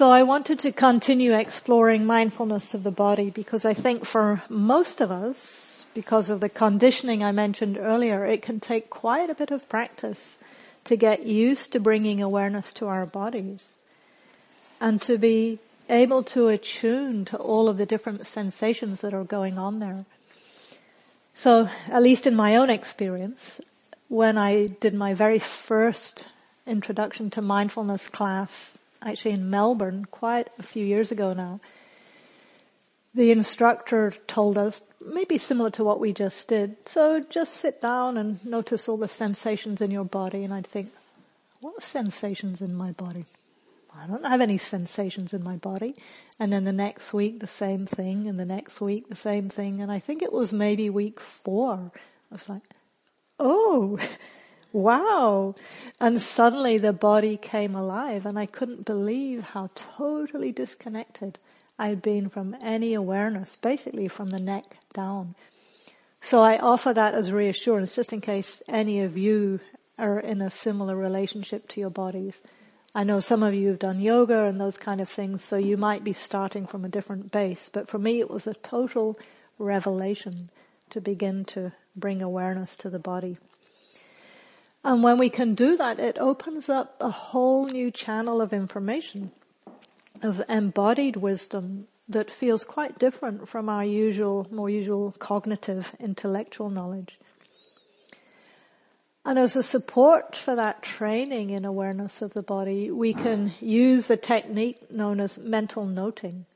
So I wanted to continue exploring mindfulness of the body because I think for most of us, because of the conditioning I mentioned earlier, it can take quite a bit of practice to get used to bringing awareness to our bodies and to be able to attune to all of the different sensations that are going on there. So, at least in my own experience, when I did my very first introduction to mindfulness class actually in Melbourne quite a few years ago now. The instructor told us, maybe similar to what we just did, so just sit down and notice all the sensations in your body. And I'd think, what sensations in my body? I don't have any sensations in my body. And then the next week, the same thing, and the next week, the same thing. And I think it was maybe week four. I was like, oh, wow. And suddenly the body came alive and I couldn't believe how totally disconnected I'd been from any awareness, basically from the neck down. So I offer that as reassurance just in case any of you are in a similar relationship to your bodies. I know some of you have done yoga and those kind of things, so you might be starting from a different base, but for me it was a total revelation to begin to bring awareness to the body. And when we can do that, it opens up a whole new channel of information, of embodied wisdom that feels quite different from our usual, more usual cognitive intellectual knowledge. And as a support for that training in awareness of the body, we can use a technique known as mental noting.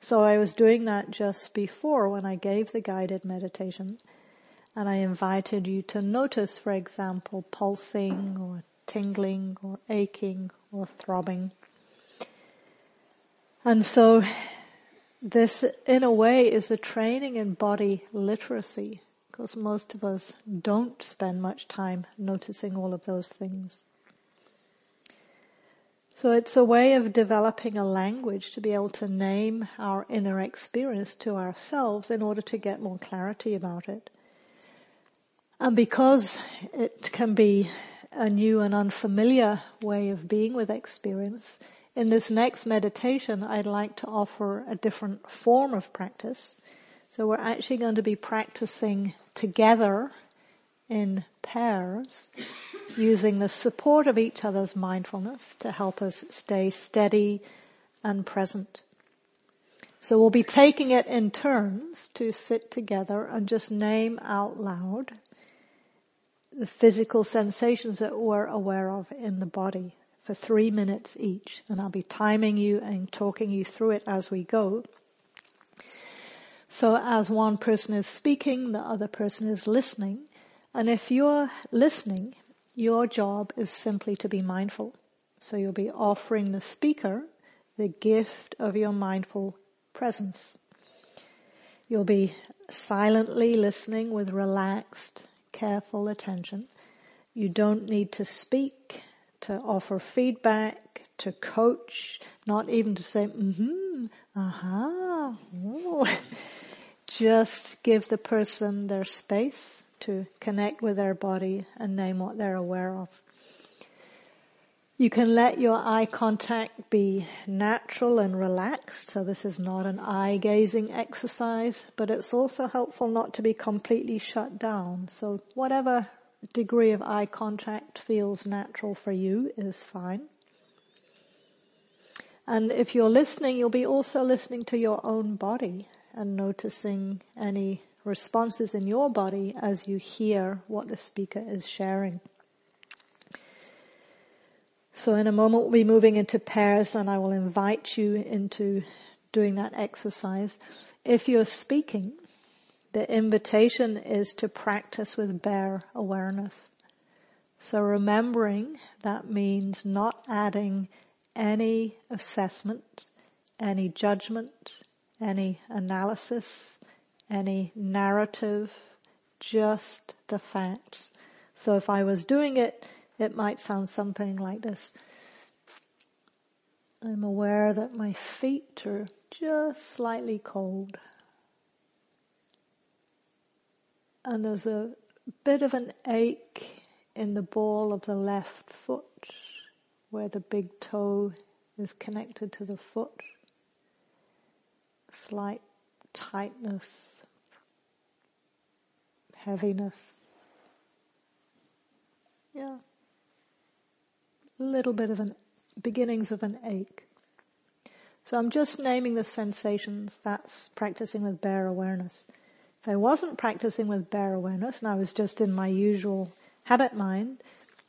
So I was doing that just before when I gave the guided meditation. And I invited you to notice, for example, pulsing or tingling or aching or throbbing. And so this, in a way, is a training in body literacy because most of us don't spend much time noticing all of those things. So it's a way of developing a language to be able to name our inner experience to ourselves in order to get more clarity about it. And because it can be a new and unfamiliar way of being with experience, in this next meditation, I'd like to offer a different form of practice. So we're actually going to be practicing together in pairs, using the support of each other's mindfulness to help us stay steady and present. So we'll be taking it in turns to sit together and just name out loud the physical sensations that we're aware of in the body for three minutes each. And I'll be timing you and talking you through it as we go. So as one person is speaking, the other person is listening. And if you're listening, your job is simply to be mindful. So you'll be offering the speaker the gift of your mindful presence. You'll be silently listening with relaxed careful attention. You don't need to speak, to offer feedback, to coach, not even to say, mm-hmm, aha. Uh-huh, Just give the person their space to connect with their body and name what they're aware of. You can let your eye contact be natural and relaxed. So this is not an eye gazing exercise, but it's also helpful not to be completely shut down. So whatever degree of eye contact feels natural for you is fine. And if you're listening, you'll be also listening to your own body and noticing any responses in your body as you hear what the speaker is sharing. So in a moment we'll be moving into pairs and I will invite you into doing that exercise. If you're speaking, the invitation is to practice with bare awareness. So remembering that means not adding any assessment, any judgment, any analysis, any narrative, just the facts. So if I was doing it it might sound something like this. I'm aware that my feet are just slightly cold. And there's a bit of an ache in the ball of the left foot where the big toe is connected to the foot. Slight tightness, heaviness. Yeah. Little bit of an beginnings of an ache. So I'm just naming the sensations. That's practicing with bare awareness. If I wasn't practicing with bare awareness and I was just in my usual habit mind,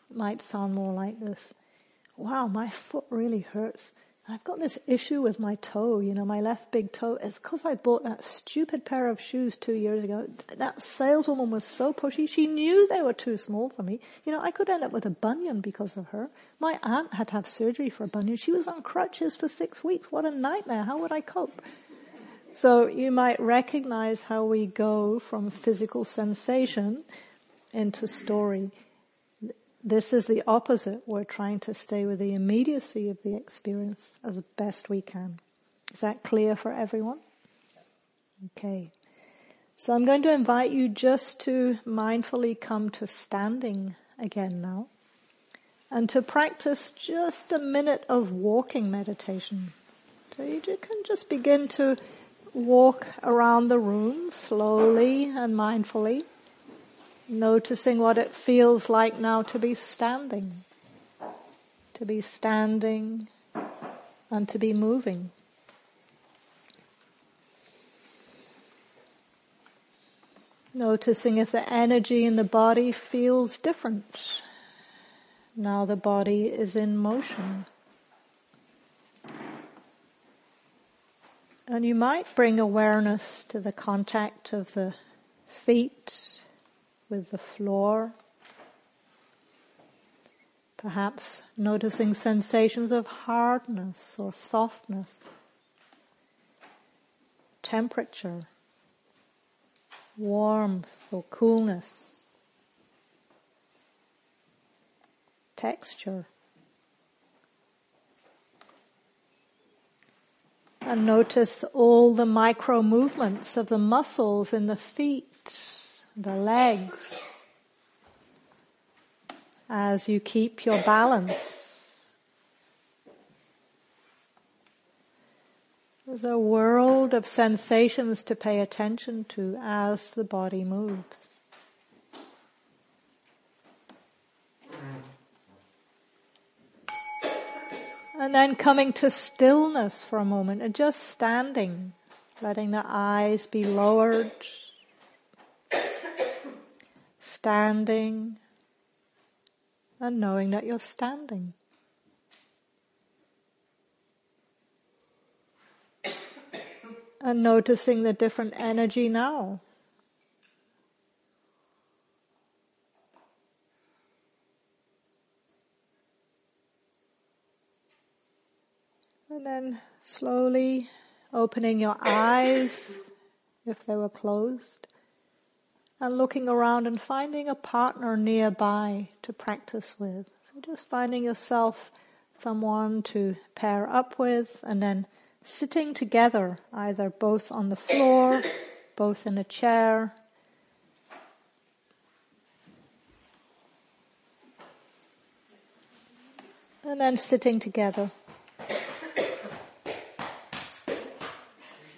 it might sound more like this. Wow, my foot really hurts. I've got this issue with my toe, you know, my left big toe. It's because I bought that stupid pair of shoes two years ago. That saleswoman was so pushy. She knew they were too small for me. You know, I could end up with a bunion because of her. My aunt had to have surgery for a bunion. She was on crutches for six weeks. What a nightmare. How would I cope? So you might recognize how we go from physical sensation into story. This is the opposite. We're trying to stay with the immediacy of the experience as best we can. Is that clear for everyone? Okay. So I'm going to invite you just to mindfully come to standing again now and to practice just a minute of walking meditation. So you can just begin to walk around the room slowly and mindfully. Noticing what it feels like now to be standing. To be standing and to be moving. Noticing if the energy in the body feels different. Now the body is in motion. And you might bring awareness to the contact of the feet with the floor. Perhaps noticing sensations of hardness or softness, temperature, warmth or coolness, texture. And notice all the micro movements of the muscles in the feet the legs as you keep your balance. There's a world of sensations to pay attention to as the body moves. And then coming to stillness for a moment and just standing, letting the eyes be lowered standing and knowing that you're standing. And noticing the different energy now. And then slowly opening your eyes if they were closed and looking around and finding a partner nearby to practice with. So just finding yourself someone to pair up with and then sitting together, either both on the floor, both in a chair. And then sitting together.